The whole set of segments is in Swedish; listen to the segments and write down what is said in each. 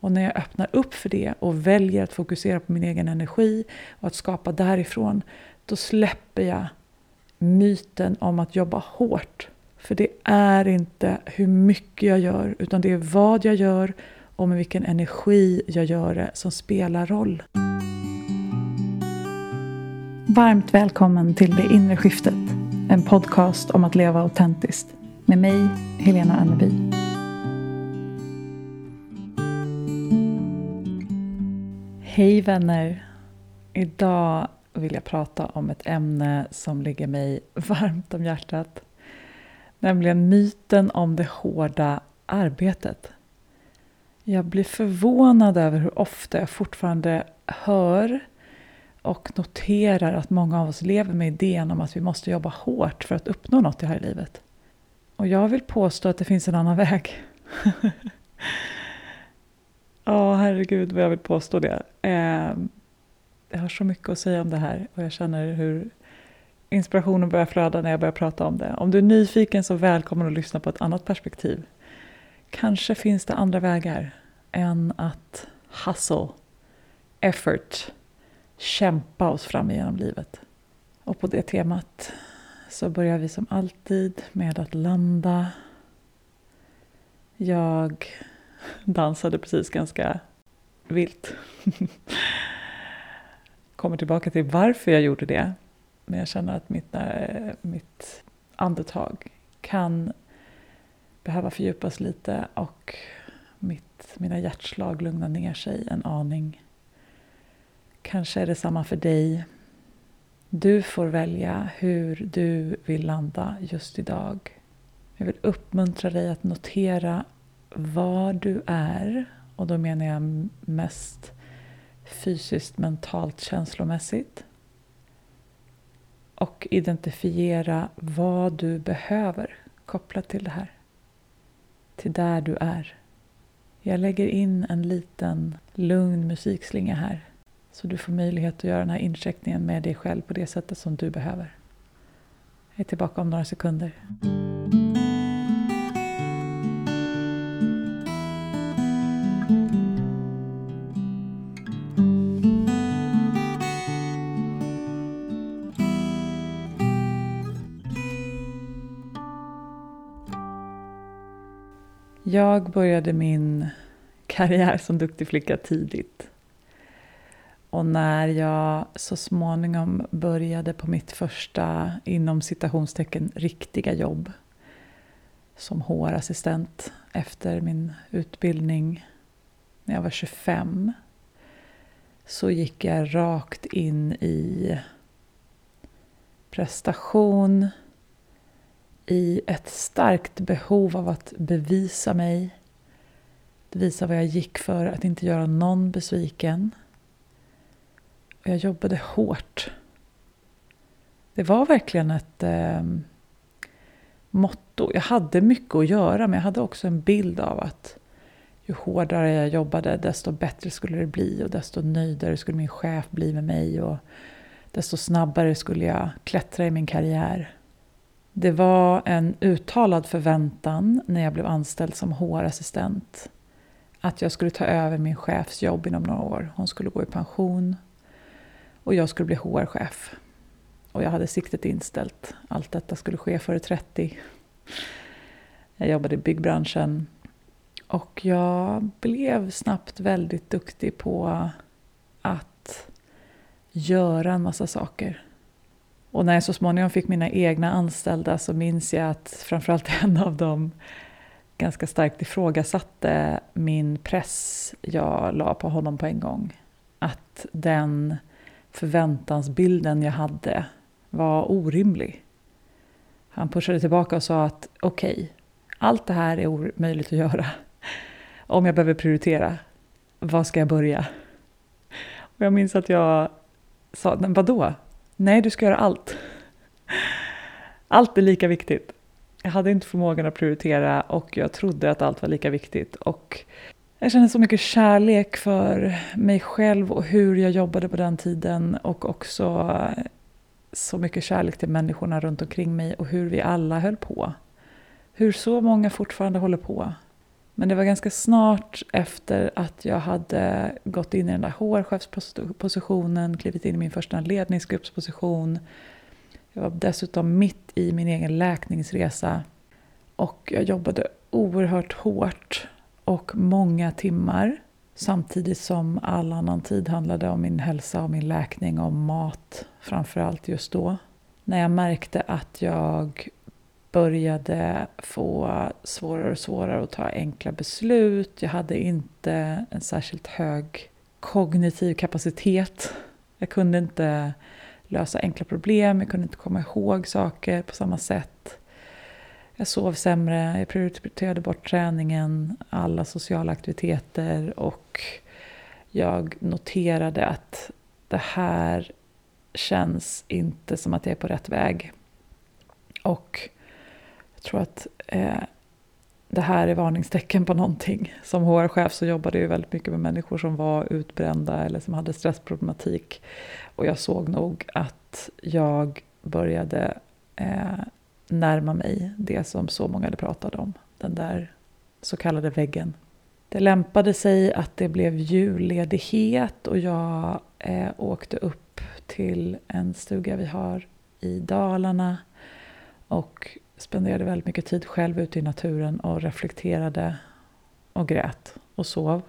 Och när jag öppnar upp för det och väljer att fokusera på min egen energi och att skapa därifrån, då släpper jag myten om att jobba hårt. För det är inte hur mycket jag gör, utan det är vad jag gör och med vilken energi jag gör det som spelar roll. Varmt välkommen till Det inre skiftet, en podcast om att leva autentiskt. Med mig, Helena Anneby. Hej vänner! Idag vill jag prata om ett ämne som ligger mig varmt om hjärtat. Nämligen myten om det hårda arbetet. Jag blir förvånad över hur ofta jag fortfarande hör och noterar att många av oss lever med idén om att vi måste jobba hårt för att uppnå något i här livet. Och jag vill påstå att det finns en annan väg. Ja, oh, herregud vad jag vill påstå det. Eh, jag har så mycket att säga om det här och jag känner hur inspirationen börjar flöda när jag börjar prata om det. Om du är nyfiken så välkommen att lyssna på ett annat perspektiv. Kanske finns det andra vägar än att hustle, effort, kämpa oss fram genom livet. Och på det temat så börjar vi som alltid med att landa. Jag dansade precis ganska vilt. Kommer tillbaka till varför jag gjorde det. Men jag känner att mitt, eh, mitt andetag kan behöva fördjupas lite och mitt, mina hjärtslag lugna ner sig en aning. Kanske är det samma för dig. Du får välja hur du vill landa just idag. Jag vill uppmuntra dig att notera var du är, och då menar jag mest fysiskt, mentalt, känslomässigt. Och identifiera vad du behöver kopplat till det här. Till där du är. Jag lägger in en liten lugn musikslinga här. Så du får möjlighet att göra den här incheckningen med dig själv på det sättet som du behöver. Jag är tillbaka om några sekunder. Jag började min karriär som duktig flicka tidigt. Och när jag så småningom började på mitt första, inom citationstecken, riktiga jobb som HR-assistent efter min utbildning när jag var 25 så gick jag rakt in i prestation, i ett starkt behov av att bevisa mig. Visa vad jag gick för, att inte göra någon besviken. Och jag jobbade hårt. Det var verkligen ett eh, motto. Jag hade mycket att göra, men jag hade också en bild av att ju hårdare jag jobbade, desto bättre skulle det bli och desto nöjdare skulle min chef bli med mig och desto snabbare skulle jag klättra i min karriär. Det var en uttalad förväntan när jag blev anställd som HR-assistent att jag skulle ta över min chefs jobb inom några år. Hon skulle gå i pension och jag skulle bli HR-chef. Och jag hade siktet inställt. Allt detta skulle ske före 30. Jag jobbade i byggbranschen och jag blev snabbt väldigt duktig på att göra en massa saker. Och när jag så småningom fick mina egna anställda så minns jag att framförallt en av dem ganska starkt ifrågasatte min press jag la på honom på en gång. Att den förväntansbilden jag hade var orimlig. Han pushade tillbaka och sa att okej, okay, allt det här är omöjligt att göra. Om jag behöver prioritera, var ska jag börja? Och jag minns att jag sa, men vadå? Nej, du ska göra allt. Allt är lika viktigt. Jag hade inte förmågan att prioritera och jag trodde att allt var lika viktigt. Och jag kände så mycket kärlek för mig själv och hur jag jobbade på den tiden och också så mycket kärlek till människorna runt omkring mig och hur vi alla höll på. Hur så många fortfarande håller på. Men det var ganska snart efter att jag hade gått in i den där HR-chefspositionen, klivit in i min första ledningsgruppsposition. Jag var dessutom mitt i min egen läkningsresa och jag jobbade oerhört hårt och många timmar samtidigt som all annan tid handlade om min hälsa och min läkning och mat framför allt just då. När jag märkte att jag började få svårare och svårare att ta enkla beslut. Jag hade inte en särskilt hög kognitiv kapacitet. Jag kunde inte lösa enkla problem, jag kunde inte komma ihåg saker på samma sätt. Jag sov sämre, jag prioriterade bort träningen, alla sociala aktiviteter och jag noterade att det här känns inte som att jag är på rätt väg. Och jag tror att eh, det här är varningstecken på någonting. Som HR-chef så jobbade jag väldigt mycket med människor som var utbrända eller som hade stressproblematik. Och jag såg nog att jag började eh, närma mig det som så många hade pratat om. Den där så kallade väggen. Det lämpade sig att det blev julledighet och jag eh, åkte upp till en stuga vi har i Dalarna och spenderade väldigt mycket tid själv ute i naturen och reflekterade och grät och sov.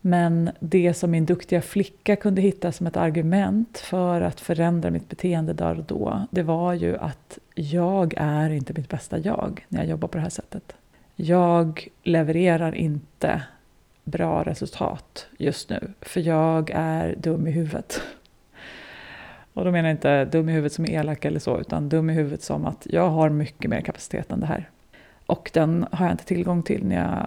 Men det som min duktiga flicka kunde hitta som ett argument för att förändra mitt beteende där och då, det var ju att jag är inte mitt bästa jag när jag jobbar på det här sättet. Jag levererar inte bra resultat just nu, för jag är dum i huvudet. Och då menar jag inte dum i huvudet som är elak eller så, utan dum i huvudet som att jag har mycket mer kapacitet än det här. Och den har jag inte tillgång till när jag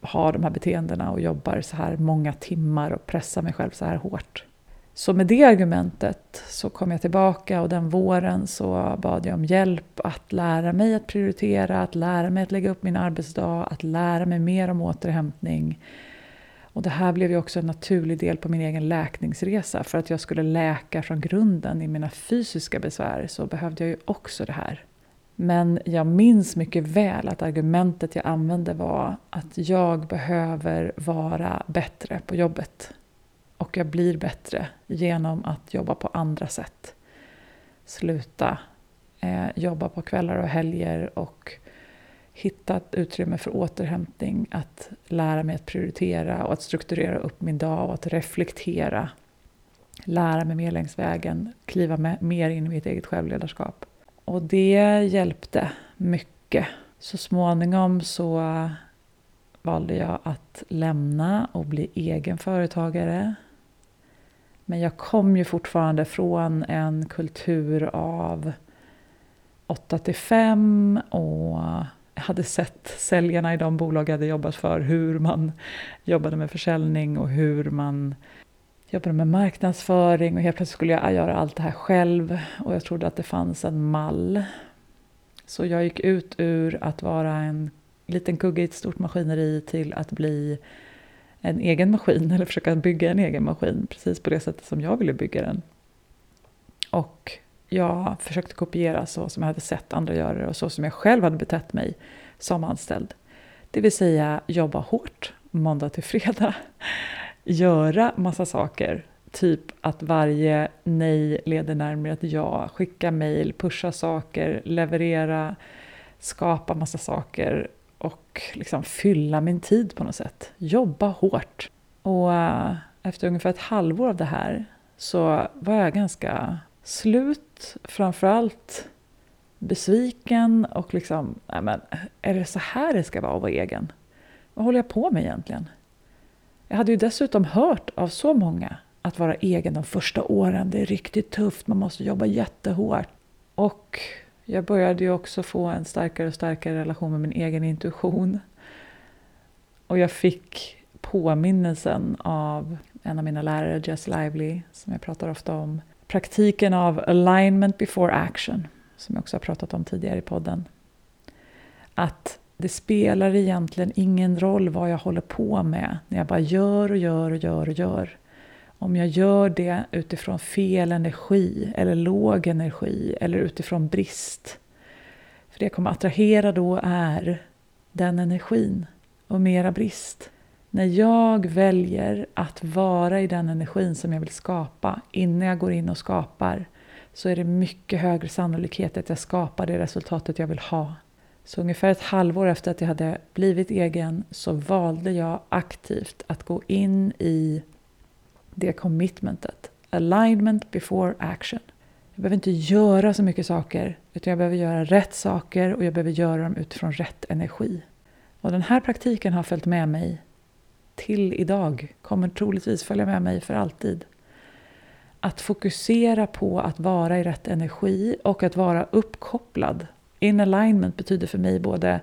har de här beteendena och jobbar så här många timmar och pressar mig själv så här hårt. Så med det argumentet så kom jag tillbaka och den våren så bad jag om hjälp att lära mig att prioritera, att lära mig att lägga upp min arbetsdag, att lära mig mer om återhämtning. Och det här blev ju också en naturlig del på min egen läkningsresa. För att jag skulle läka från grunden i mina fysiska besvär så behövde jag ju också det här. Men jag minns mycket väl att argumentet jag använde var att jag behöver vara bättre på jobbet. Och jag blir bättre genom att jobba på andra sätt. Sluta eh, jobba på kvällar och helger och hitta ett utrymme för återhämtning, att lära mig att prioritera och att strukturera upp min dag och att reflektera. Lära mig mer längs vägen, kliva med, mer in i mitt eget självledarskap. Och det hjälpte mycket. Så småningom så valde jag att lämna och bli egen företagare. Men jag kom ju fortfarande från en kultur av 8 till 5 och hade sett säljarna i de bolag jag hade jobbat för, hur man jobbade med försäljning och hur man jobbade med marknadsföring och helt plötsligt skulle jag göra allt det här själv och jag trodde att det fanns en mall. Så jag gick ut ur att vara en liten kugge i ett stort maskineri till att bli en egen maskin eller försöka bygga en egen maskin precis på det sättet som jag ville bygga den. Och jag försökte kopiera så som jag hade sett andra göra det och så som jag själv hade betett mig som anställd. Det vill säga jobba hårt måndag till fredag göra massa saker. Typ att varje nej leder närmare ett ja, skicka mejl, pusha saker, leverera, skapa massa saker och liksom fylla min tid på något sätt. Jobba hårt. Och eh, efter ungefär ett halvår av det här så var jag ganska slut, framförallt besviken och liksom, nej men, är det så här det ska vara att vara egen? Vad håller jag på med egentligen? Jag hade ju dessutom hört av så många att vara egen de första åren, det är riktigt tufft, man måste jobba jättehårt. Och jag började ju också få en starkare och starkare relation med min egen intuition. Och jag fick påminnelsen av en av mina lärare, Jess Lively, som jag pratar ofta om. Praktiken av alignment before action, som jag också har pratat om tidigare i podden. Att det spelar egentligen ingen roll vad jag håller på med när jag bara gör och gör och gör och gör. Om jag gör det utifrån fel energi eller låg energi eller utifrån brist. För det jag kommer attrahera då är den energin. och mera brist. När jag väljer att vara i den energin som jag vill skapa innan jag går in och skapar så är det mycket högre sannolikhet att jag skapar det resultatet jag vill ha. Så ungefär ett halvår efter att jag hade blivit egen så valde jag aktivt att gå in i det commitmentet. Alignment before action. Jag behöver inte göra så mycket saker utan jag behöver göra rätt saker och jag behöver göra dem utifrån rätt energi. Och den här praktiken har följt med mig till idag, kommer troligtvis följa med mig för alltid. Att fokusera på att vara i rätt energi och att vara uppkopplad. In alignment betyder för mig både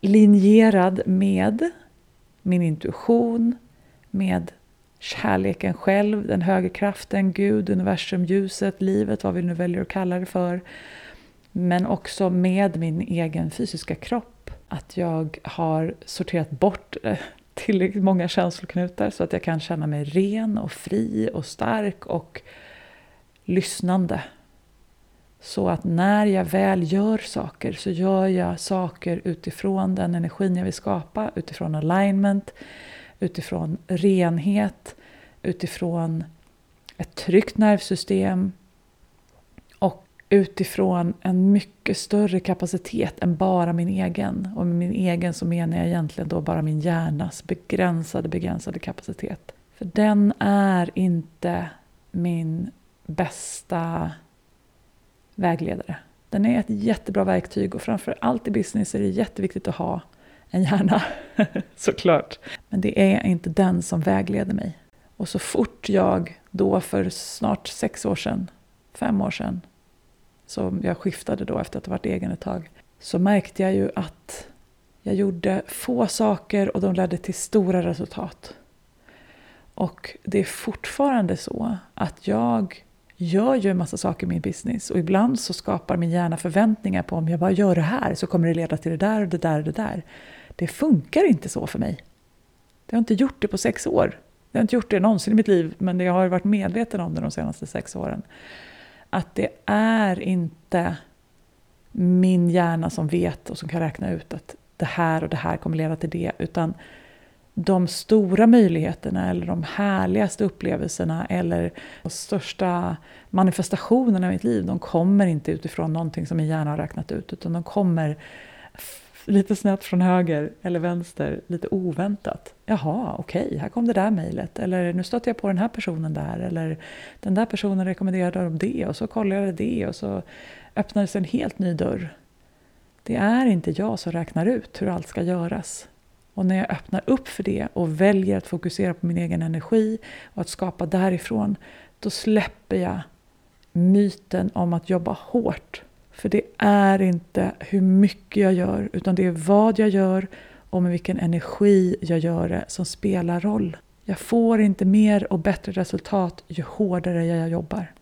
linjerad med min intuition, med kärleken själv, den högre kraften, Gud, universum, ljuset, livet, vad vi nu väljer att kalla det för. Men också med min egen fysiska kropp. Att jag har sorterat bort eh, tillräckligt många känsloknutar så att jag kan känna mig ren och fri och stark och lyssnande. Så att när jag väl gör saker så gör jag saker utifrån den energin jag vill skapa, utifrån alignment, utifrån renhet, utifrån ett tryggt nervsystem utifrån en mycket större kapacitet än bara min egen. Och med min egen så menar jag egentligen då bara min hjärnas begränsade, begränsade kapacitet. För den är inte min bästa vägledare. Den är ett jättebra verktyg och framför allt i business är det jätteviktigt att ha en hjärna, såklart. Men det är inte den som vägleder mig. Och så fort jag då för snart sex år sedan, fem år sedan, som jag skiftade då efter att ha varit egen ett tag, så märkte jag ju att jag gjorde få saker och de ledde till stora resultat. Och det är fortfarande så att jag gör ju en massa saker i min business och ibland så skapar min hjärna förväntningar på om jag bara gör det här så kommer det leda till det där och det där och det där. Det funkar inte så för mig. Det har inte gjort det på sex år. Jag har inte gjort det någonsin i mitt liv, men jag har varit medveten om det de senaste sex åren. Att det är inte min hjärna som vet och som kan räkna ut att det här och det här kommer leda till det, utan de stora möjligheterna eller de härligaste upplevelserna eller de största manifestationerna i mitt liv, de kommer inte utifrån någonting som min hjärna har räknat ut, utan de kommer lite snett från höger eller vänster, lite oväntat. Jaha, okej, okay, här kom det där mejlet. Eller nu stötte jag på den här personen där. Eller den där personen rekommenderade om det och så kollade jag det och så öppnades en helt ny dörr. Det är inte jag som räknar ut hur allt ska göras. Och när jag öppnar upp för det och väljer att fokusera på min egen energi och att skapa därifrån, då släpper jag myten om att jobba hårt för det är inte hur mycket jag gör, utan det är vad jag gör och med vilken energi jag gör det som spelar roll. Jag får inte mer och bättre resultat ju hårdare jag jobbar.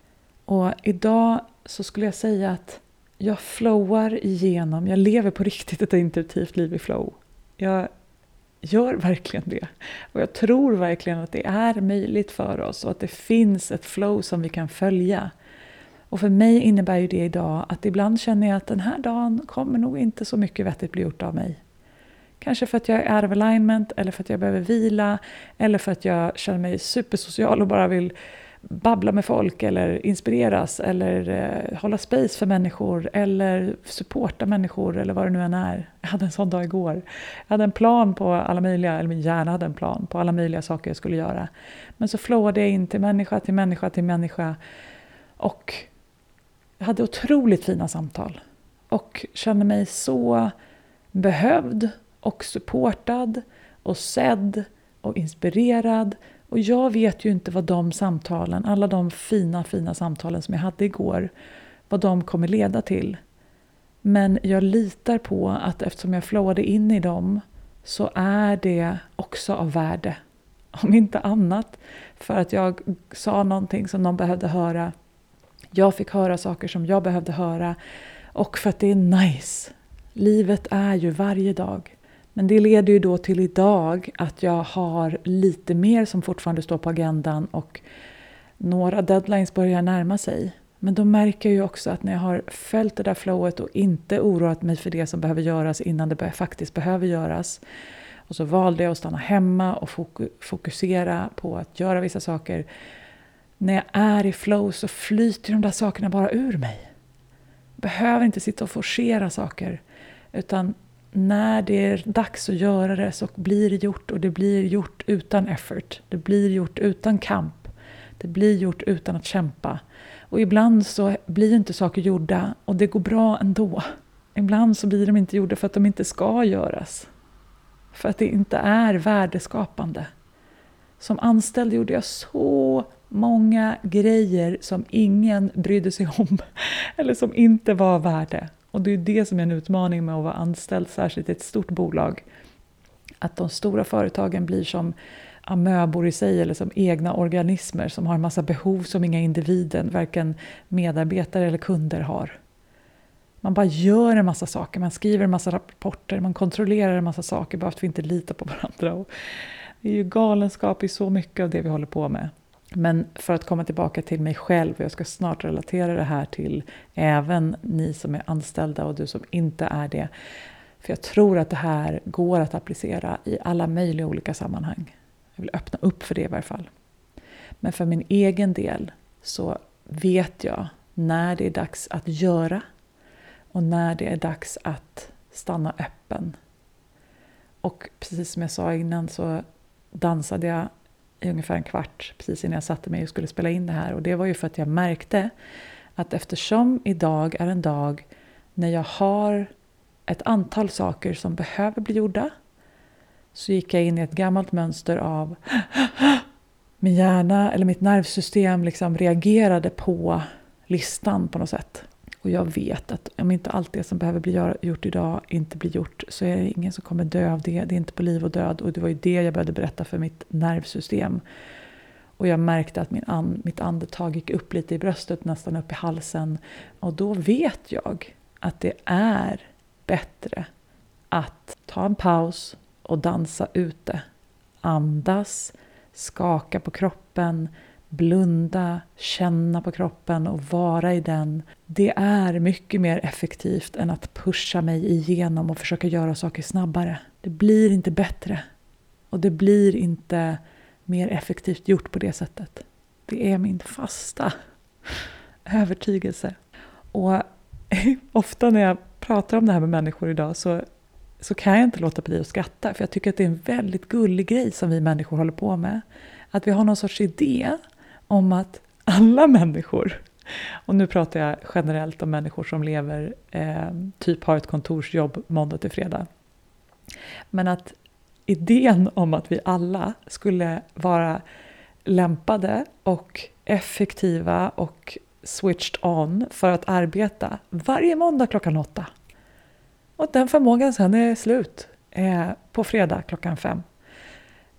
Och idag så skulle jag säga att jag flowar igenom, jag lever på riktigt ett intuitivt liv i flow. Jag gör verkligen det. Och jag tror verkligen att det är möjligt för oss och att det finns ett flow som vi kan följa. Och för mig innebär ju det idag att ibland känner jag att den här dagen kommer nog inte så mycket vettigt bli gjort av mig. Kanske för att jag är out of alignment, eller för att jag behöver vila, eller för att jag känner mig supersocial och bara vill babbla med folk, eller inspireras, eller eh, hålla space för människor, eller supporta människor, eller vad det nu än är. Jag hade en sån dag igår. Jag hade en plan på alla möjliga, eller min hjärna hade en plan på alla möjliga saker jag skulle göra. Men så flowade jag in till människa, till människa, till människa. Och jag hade otroligt fina samtal och kände mig så behövd och supportad och sedd och inspirerad. Och jag vet ju inte vad de samtalen, alla de fina, fina samtalen som jag hade igår, vad de kommer leda till. Men jag litar på att eftersom jag flowade in i dem så är det också av värde. Om inte annat för att jag sa någonting som någon behövde höra jag fick höra saker som jag behövde höra och för att det är nice. Livet är ju varje dag. Men det leder ju då till idag att jag har lite mer som fortfarande står på agendan och några deadlines börjar närma sig. Men då märker jag ju också att när jag har följt det där flowet och inte oroat mig för det som behöver göras innan det faktiskt behöver göras Och så valde jag att stanna hemma och fokusera på att göra vissa saker. När jag är i flow så flyter de där sakerna bara ur mig. Jag behöver inte sitta och forcera saker. Utan när det är dags att göra det så blir det gjort och det blir gjort utan effort. Det blir gjort utan kamp. Det blir gjort utan att kämpa. Och ibland så blir inte saker gjorda och det går bra ändå. Ibland så blir de inte gjorda för att de inte ska göras. För att det inte är värdeskapande. Som anställd gjorde jag så många grejer som ingen brydde sig om. Eller som inte var värde. Och det är det som är en utmaning med att vara anställd, särskilt i ett stort bolag. Att de stora företagen blir som amöbor i sig eller som egna organismer som har en massa behov som inga individer, varken medarbetare eller kunder har. Man bara gör en massa saker, man skriver en massa rapporter, man kontrollerar en massa saker bara för att vi inte litar på varandra. Och det är ju galenskap i så mycket av det vi håller på med. Men för att komma tillbaka till mig själv, och jag ska snart relatera det här till även ni som är anställda och du som inte är det. För jag tror att det här går att applicera i alla möjliga olika sammanhang. Jag vill öppna upp för det i varje fall. Men för min egen del så vet jag när det är dags att göra och när det är dags att stanna öppen. Och precis som jag sa innan så dansade jag i ungefär en kvart precis innan jag satte mig och skulle spela in det här. Och det var ju för att jag märkte att eftersom idag är en dag när jag har ett antal saker som behöver bli gjorda så gick jag in i ett gammalt mönster av min hjärna eller mitt nervsystem liksom reagerade på listan på något sätt. Och jag vet att om inte allt det som behöver bli gjort idag inte blir gjort så är det ingen som kommer dö av det. Det är inte på liv och död. Och det var ju det jag började berätta för mitt nervsystem. Och jag märkte att min and, mitt andetag gick upp lite i bröstet, nästan upp i halsen. Och då vet jag att det är bättre att ta en paus och dansa ute. Andas, skaka på kroppen, blunda, känna på kroppen och vara i den. Det är mycket mer effektivt än att pusha mig igenom och försöka göra saker snabbare. Det blir inte bättre. Och det blir inte mer effektivt gjort på det sättet. Det är min fasta övertygelse. Och ofta när jag pratar om det här med människor idag så, så kan jag inte låta bli att skratta. För jag tycker att det är en väldigt gullig grej som vi människor håller på med. Att vi har någon sorts idé om att alla människor, och nu pratar jag generellt om människor som lever, eh, typ har ett kontorsjobb måndag till fredag. Men att idén om att vi alla skulle vara lämpade och effektiva och switched on för att arbeta varje måndag klockan åtta. Och den förmågan sen är slut eh, på fredag klockan fem.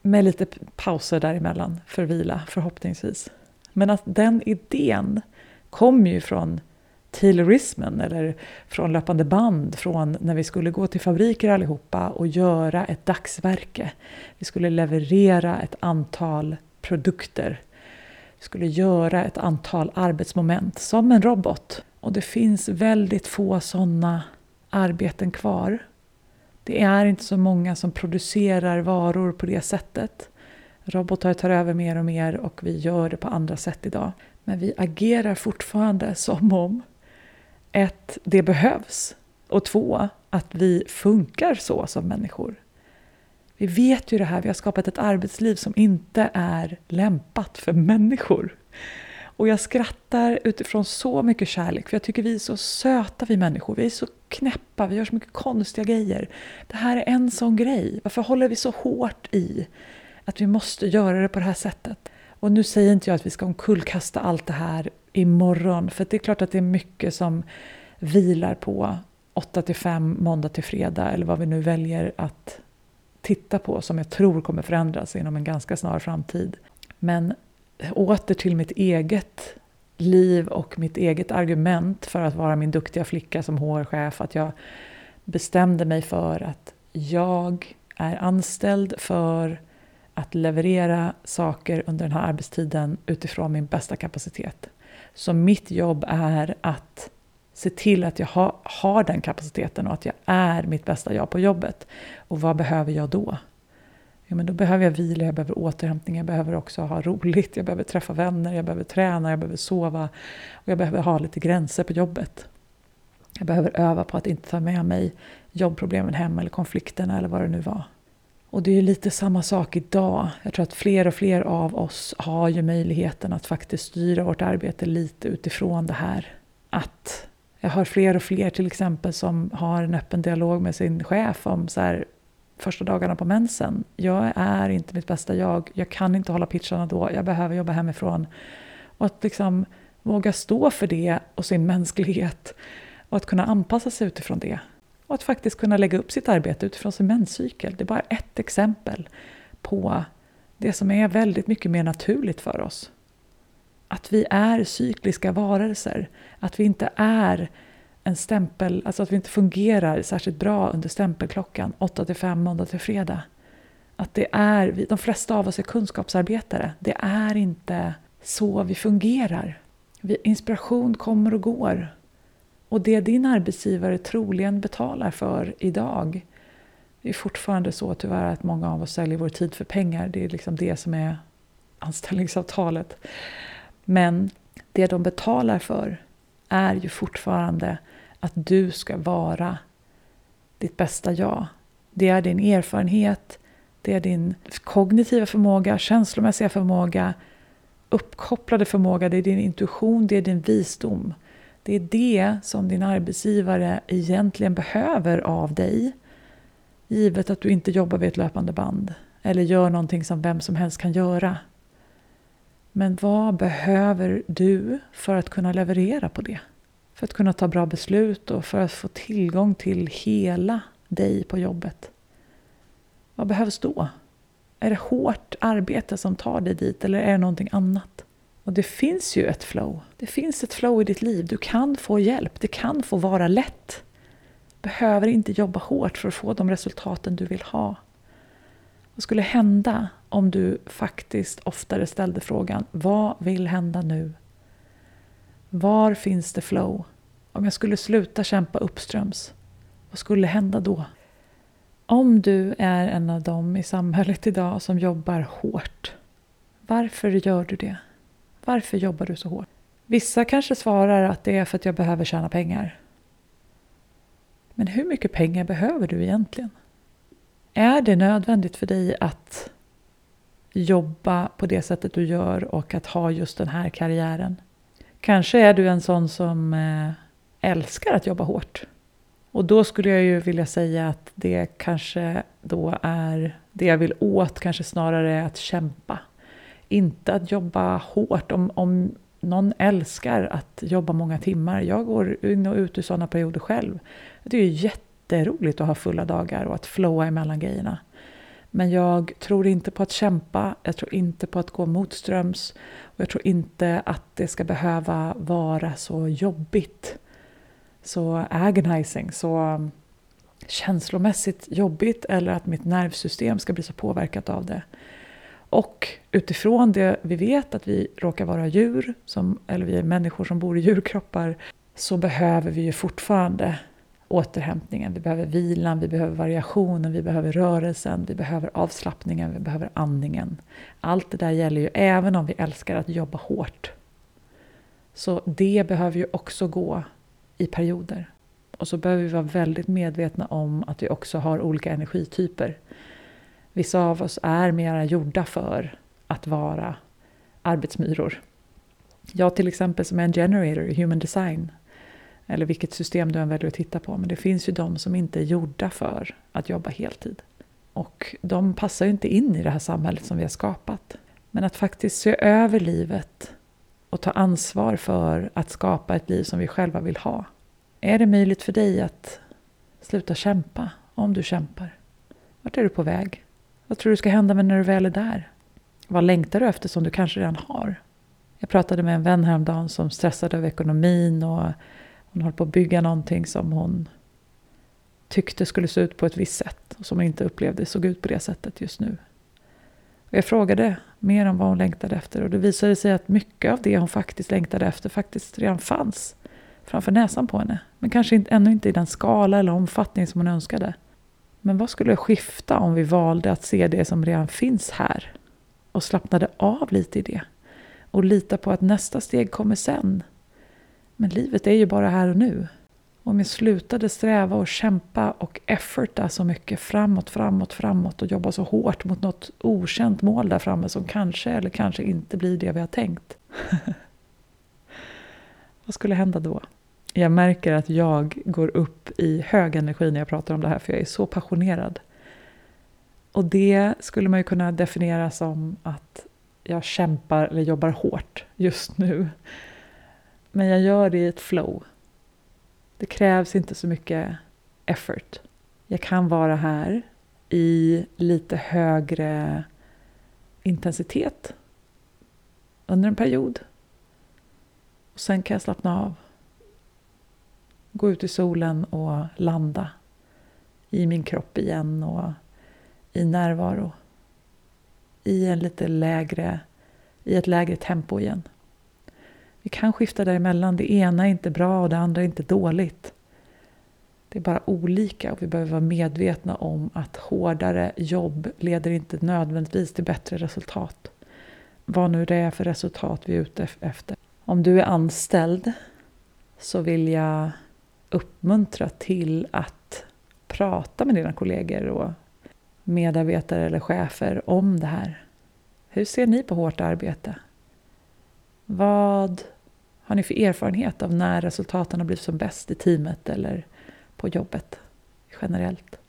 Med lite pauser däremellan för vila förhoppningsvis. Men att den idén kom ju från Taylorismen eller från löpande band, från när vi skulle gå till fabriker allihopa och göra ett dagsverke. Vi skulle leverera ett antal produkter. Vi skulle göra ett antal arbetsmoment som en robot. Och det finns väldigt få sådana arbeten kvar. Det är inte så många som producerar varor på det sättet. Robotar tar över mer och mer och vi gör det på andra sätt idag. Men vi agerar fortfarande som om ett, det behövs och två, att vi funkar så som människor. Vi vet ju det här, vi har skapat ett arbetsliv som inte är lämpat för människor. Och jag skrattar utifrån så mycket kärlek, för jag tycker vi är så söta vi människor. Vi är så knäppa, vi gör så mycket konstiga grejer. Det här är en sån grej. Varför håller vi så hårt i att vi måste göra det på det här sättet. Och nu säger inte jag att vi ska omkullkasta allt det här imorgon, för det är klart att det är mycket som vilar på 8 till 5, måndag till fredag, eller vad vi nu väljer att titta på, som jag tror kommer förändras inom en ganska snar framtid. Men åter till mitt eget liv och mitt eget argument för att vara min duktiga flicka som HR-chef, att jag bestämde mig för att jag är anställd för att leverera saker under den här arbetstiden utifrån min bästa kapacitet. Så mitt jobb är att se till att jag har, har den kapaciteten och att jag är mitt bästa jag på jobbet. Och vad behöver jag då? ja, men då behöver jag vila, jag behöver återhämtning, jag behöver också ha roligt, jag behöver träffa vänner, jag behöver träna, jag behöver sova och jag behöver ha lite gränser på jobbet. Jag behöver öva på att inte ta med mig jobbproblemen hem eller konflikterna eller vad det nu var. Och det är lite samma sak idag. Jag tror att fler och fler av oss har ju möjligheten att faktiskt styra vårt arbete lite utifrån det här. Att jag har fler och fler till exempel som har en öppen dialog med sin chef om så här, första dagarna på mensen. Jag är inte mitt bästa jag. Jag kan inte hålla pitcharna då. Jag behöver jobba hemifrån. Och att liksom våga stå för det och sin mänsklighet och att kunna anpassa sig utifrån det. Och att faktiskt kunna lägga upp sitt arbete utifrån sin menscykel. Det är bara ett exempel på det som är väldigt mycket mer naturligt för oss. Att vi är cykliska varelser. Att vi inte är en stämpel, alltså att vi inte fungerar särskilt bra under stämpelklockan 8 till 5 måndag till fredag. Att det är, de flesta av oss är kunskapsarbetare. Det är inte så vi fungerar. Inspiration kommer och går. Och det din arbetsgivare troligen betalar för idag det är fortfarande så tyvärr att många av oss säljer vår tid för pengar. Det är liksom det som är anställningsavtalet. Men det de betalar för är ju fortfarande att du ska vara ditt bästa jag. Det är din erfarenhet, det är din kognitiva förmåga, känslomässiga förmåga, uppkopplade förmåga, det är din intuition, det är din visdom. Det är det som din arbetsgivare egentligen behöver av dig. Givet att du inte jobbar vid ett löpande band eller gör någonting som vem som helst kan göra. Men vad behöver du för att kunna leverera på det? För att kunna ta bra beslut och för att få tillgång till hela dig på jobbet. Vad behövs då? Är det hårt arbete som tar dig dit eller är det någonting annat? Och det finns ju ett flow. Det finns ett flow i ditt liv. Du kan få hjälp. Det kan få vara lätt. Du behöver inte jobba hårt för att få de resultaten du vill ha. Vad skulle hända om du faktiskt oftare ställde frågan Vad vill hända nu? Var finns det flow? Om jag skulle sluta kämpa uppströms, vad skulle hända då? Om du är en av dem i samhället idag som jobbar hårt, varför gör du det? Varför jobbar du så hårt? Vissa kanske svarar att det är för att jag behöver tjäna pengar. Men hur mycket pengar behöver du egentligen? Är det nödvändigt för dig att jobba på det sättet du gör och att ha just den här karriären? Kanske är du en sån som eh, älskar att jobba hårt. Och då skulle jag ju vilja säga att det kanske då är det jag vill åt, kanske snarare att kämpa. Inte att jobba hårt. Om, om någon älskar att jobba många timmar, jag går in och ut ur sådana perioder själv. Det är ju jätteroligt att ha fulla dagar och att flowa emellan grejerna. Men jag tror inte på att kämpa, jag tror inte på att gå motströms och jag tror inte att det ska behöva vara så jobbigt, så agonizing, så um, känslomässigt jobbigt eller att mitt nervsystem ska bli så påverkat av det. Och utifrån det vi vet att vi råkar vara djur, som, eller vi är människor som bor i djurkroppar, så behöver vi ju fortfarande återhämtningen, vi behöver vilan, vi behöver variationen, vi behöver rörelsen, vi behöver avslappningen, vi behöver andningen. Allt det där gäller ju även om vi älskar att jobba hårt. Så det behöver ju också gå i perioder. Och så behöver vi vara väldigt medvetna om att vi också har olika energityper. Vissa av oss är mera gjorda för att vara arbetsmyror. Jag till exempel som är en generator i human design eller vilket system du än väljer att titta på. Men det finns ju de som inte är gjorda för att jobba heltid. Och de passar ju inte in i det här samhället som vi har skapat. Men att faktiskt se över livet och ta ansvar för att skapa ett liv som vi själva vill ha. Är det möjligt för dig att sluta kämpa om du kämpar? Vart är du på väg? Vad tror du ska hända med när du väl är där? Vad längtar du efter som du kanske redan har? Jag pratade med en vän häromdagen som stressade över ekonomin och hon höll på att bygga någonting som hon tyckte skulle se ut på ett visst sätt och som hon inte upplevde såg ut på det sättet just nu. Och jag frågade mer om vad hon längtade efter och det visade sig att mycket av det hon faktiskt längtade efter faktiskt redan fanns framför näsan på henne. Men kanske ännu inte i den skala eller omfattning som hon önskade. Men vad skulle skifta om vi valde att se det som redan finns här och slappnade av lite i det och lita på att nästa steg kommer sen? Men livet är ju bara här och nu. Om jag slutade sträva och kämpa och efforta så mycket framåt, framåt, framåt och jobba så hårt mot något okänt mål där framme som kanske eller kanske inte blir det vi har tänkt. Vad skulle hända då? Jag märker att jag går upp i hög energi när jag pratar om det här för jag är så passionerad. Och det skulle man ju kunna definiera som att jag kämpar eller jobbar hårt just nu. Men jag gör det i ett flow. Det krävs inte så mycket effort. Jag kan vara här i lite högre intensitet under en period. Och sen kan jag slappna av. Gå ut i solen och landa i min kropp igen och i närvaro. I en lite lägre, i ett lägre tempo igen. Vi kan skifta däremellan. Det ena är inte bra och det andra är inte dåligt. Det är bara olika och vi behöver vara medvetna om att hårdare jobb leder inte nödvändigtvis till bättre resultat. Vad nu det är för resultat vi är ute efter. Om du är anställd så vill jag uppmuntra till att prata med dina kollegor och medarbetare eller chefer om det här. Hur ser ni på hårt arbete? Vad har ni för erfarenhet av när resultaten har blivit som bäst i teamet eller på jobbet generellt?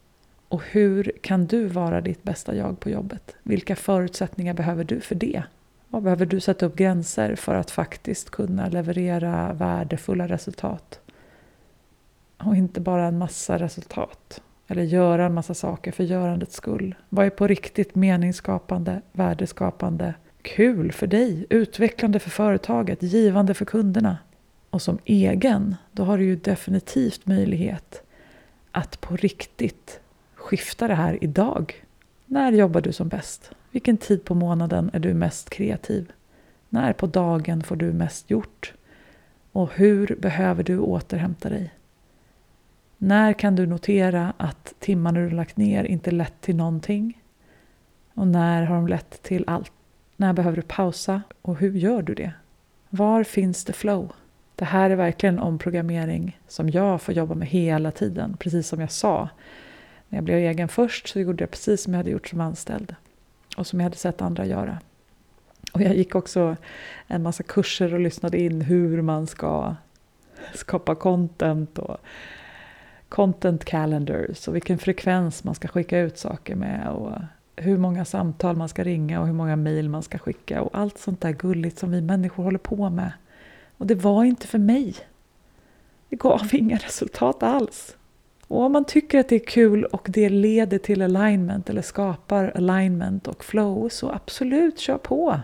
Och hur kan du vara ditt bästa jag på jobbet? Vilka förutsättningar behöver du för det? Vad behöver du sätta upp gränser för att faktiskt kunna leverera värdefulla resultat? Och inte bara en massa resultat. Eller göra en massa saker för görandets skull. Vad är på riktigt meningsskapande, värdeskapande kul för dig, utvecklande för företaget, givande för kunderna. Och som egen, då har du ju definitivt möjlighet att på riktigt skifta det här idag. När jobbar du som bäst? Vilken tid på månaden är du mest kreativ? När på dagen får du mest gjort? Och hur behöver du återhämta dig? När kan du notera att timmarna du lagt ner inte lett till någonting? Och när har de lett till allt? När behöver du pausa och hur gör du det? Var finns det flow? Det här är verkligen omprogrammering som jag får jobba med hela tiden, precis som jag sa. När jag blev egen först så gjorde jag precis som jag hade gjort som anställd och som jag hade sett andra göra. Och jag gick också en massa kurser och lyssnade in hur man ska skapa content och content calendars och vilken frekvens man ska skicka ut saker med och hur många samtal man ska ringa och hur många mejl man ska skicka och allt sånt där gulligt som vi människor håller på med. Och det var inte för mig. Det gav inga resultat alls. Och om man tycker att det är kul och det leder till alignment eller skapar alignment och flow så absolut, kör på.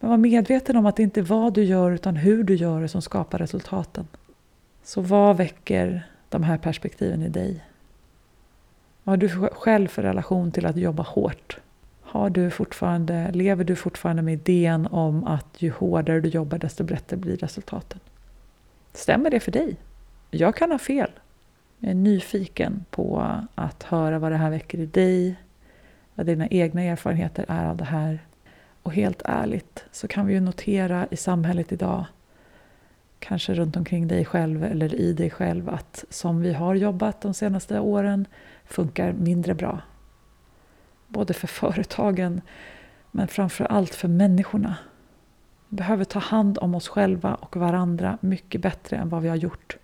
Men var medveten om att det inte är vad du gör utan hur du gör det som skapar resultaten. Så vad väcker de här perspektiven i dig? Vad har du själv för relation till att jobba hårt? Har du fortfarande, lever du fortfarande med idén om att ju hårdare du jobbar desto bättre blir resultaten? Stämmer det för dig? Jag kan ha fel. Jag är nyfiken på att höra vad det här väcker i dig, vad dina egna erfarenheter är av det här. Och helt ärligt så kan vi ju notera i samhället idag, kanske runt omkring dig själv eller i dig själv, att som vi har jobbat de senaste åren funkar mindre bra. Både för företagen men framför allt för människorna. Vi behöver ta hand om oss själva och varandra mycket bättre än vad vi har gjort.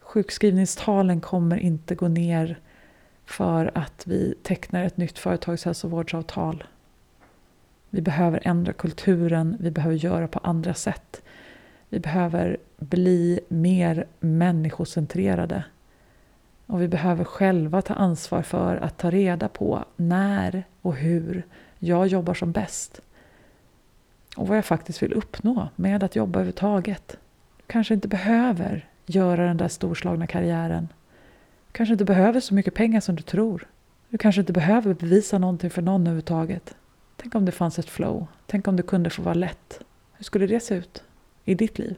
Sjukskrivningstalen kommer inte gå ner för att vi tecknar ett nytt företagshälsovårdsavtal. Vi behöver ändra kulturen, vi behöver göra på andra sätt. Vi behöver bli mer människocentrerade. Och vi behöver själva ta ansvar för att ta reda på när och hur jag jobbar som bäst. Och vad jag faktiskt vill uppnå med att jobba överhuvudtaget. Du kanske inte behöver göra den där storslagna karriären. Du kanske inte behöver så mycket pengar som du tror. Du kanske inte behöver bevisa någonting för någon överhuvudtaget. Tänk om det fanns ett flow. Tänk om det kunde få vara lätt. Hur skulle det se ut i ditt liv?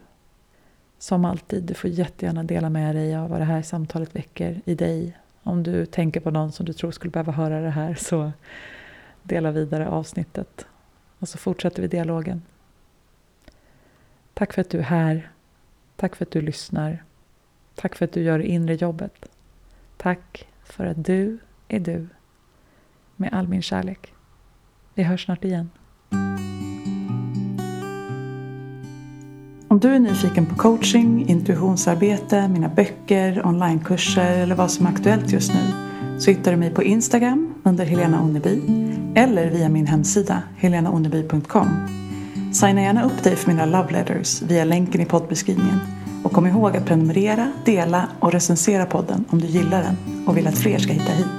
Som alltid, du får jättegärna dela med dig av vad det här samtalet väcker i dig Om du tänker på någon som du tror skulle behöva höra det här så dela vidare avsnittet. Och så fortsätter vi dialogen. Tack för att du är här. Tack för att du lyssnar. Tack för att du gör det inre jobbet. Tack för att du är du. Med all min kärlek. Vi hörs snart igen. Om du är nyfiken på coaching, intuitionsarbete, mina böcker, onlinekurser eller vad som är aktuellt just nu så hittar du mig på Instagram under Helena Onneby eller via min hemsida helenaonneby.com. Signa gärna upp dig för mina love letters via länken i poddbeskrivningen och kom ihåg att prenumerera, dela och recensera podden om du gillar den och vill att fler ska hitta hit.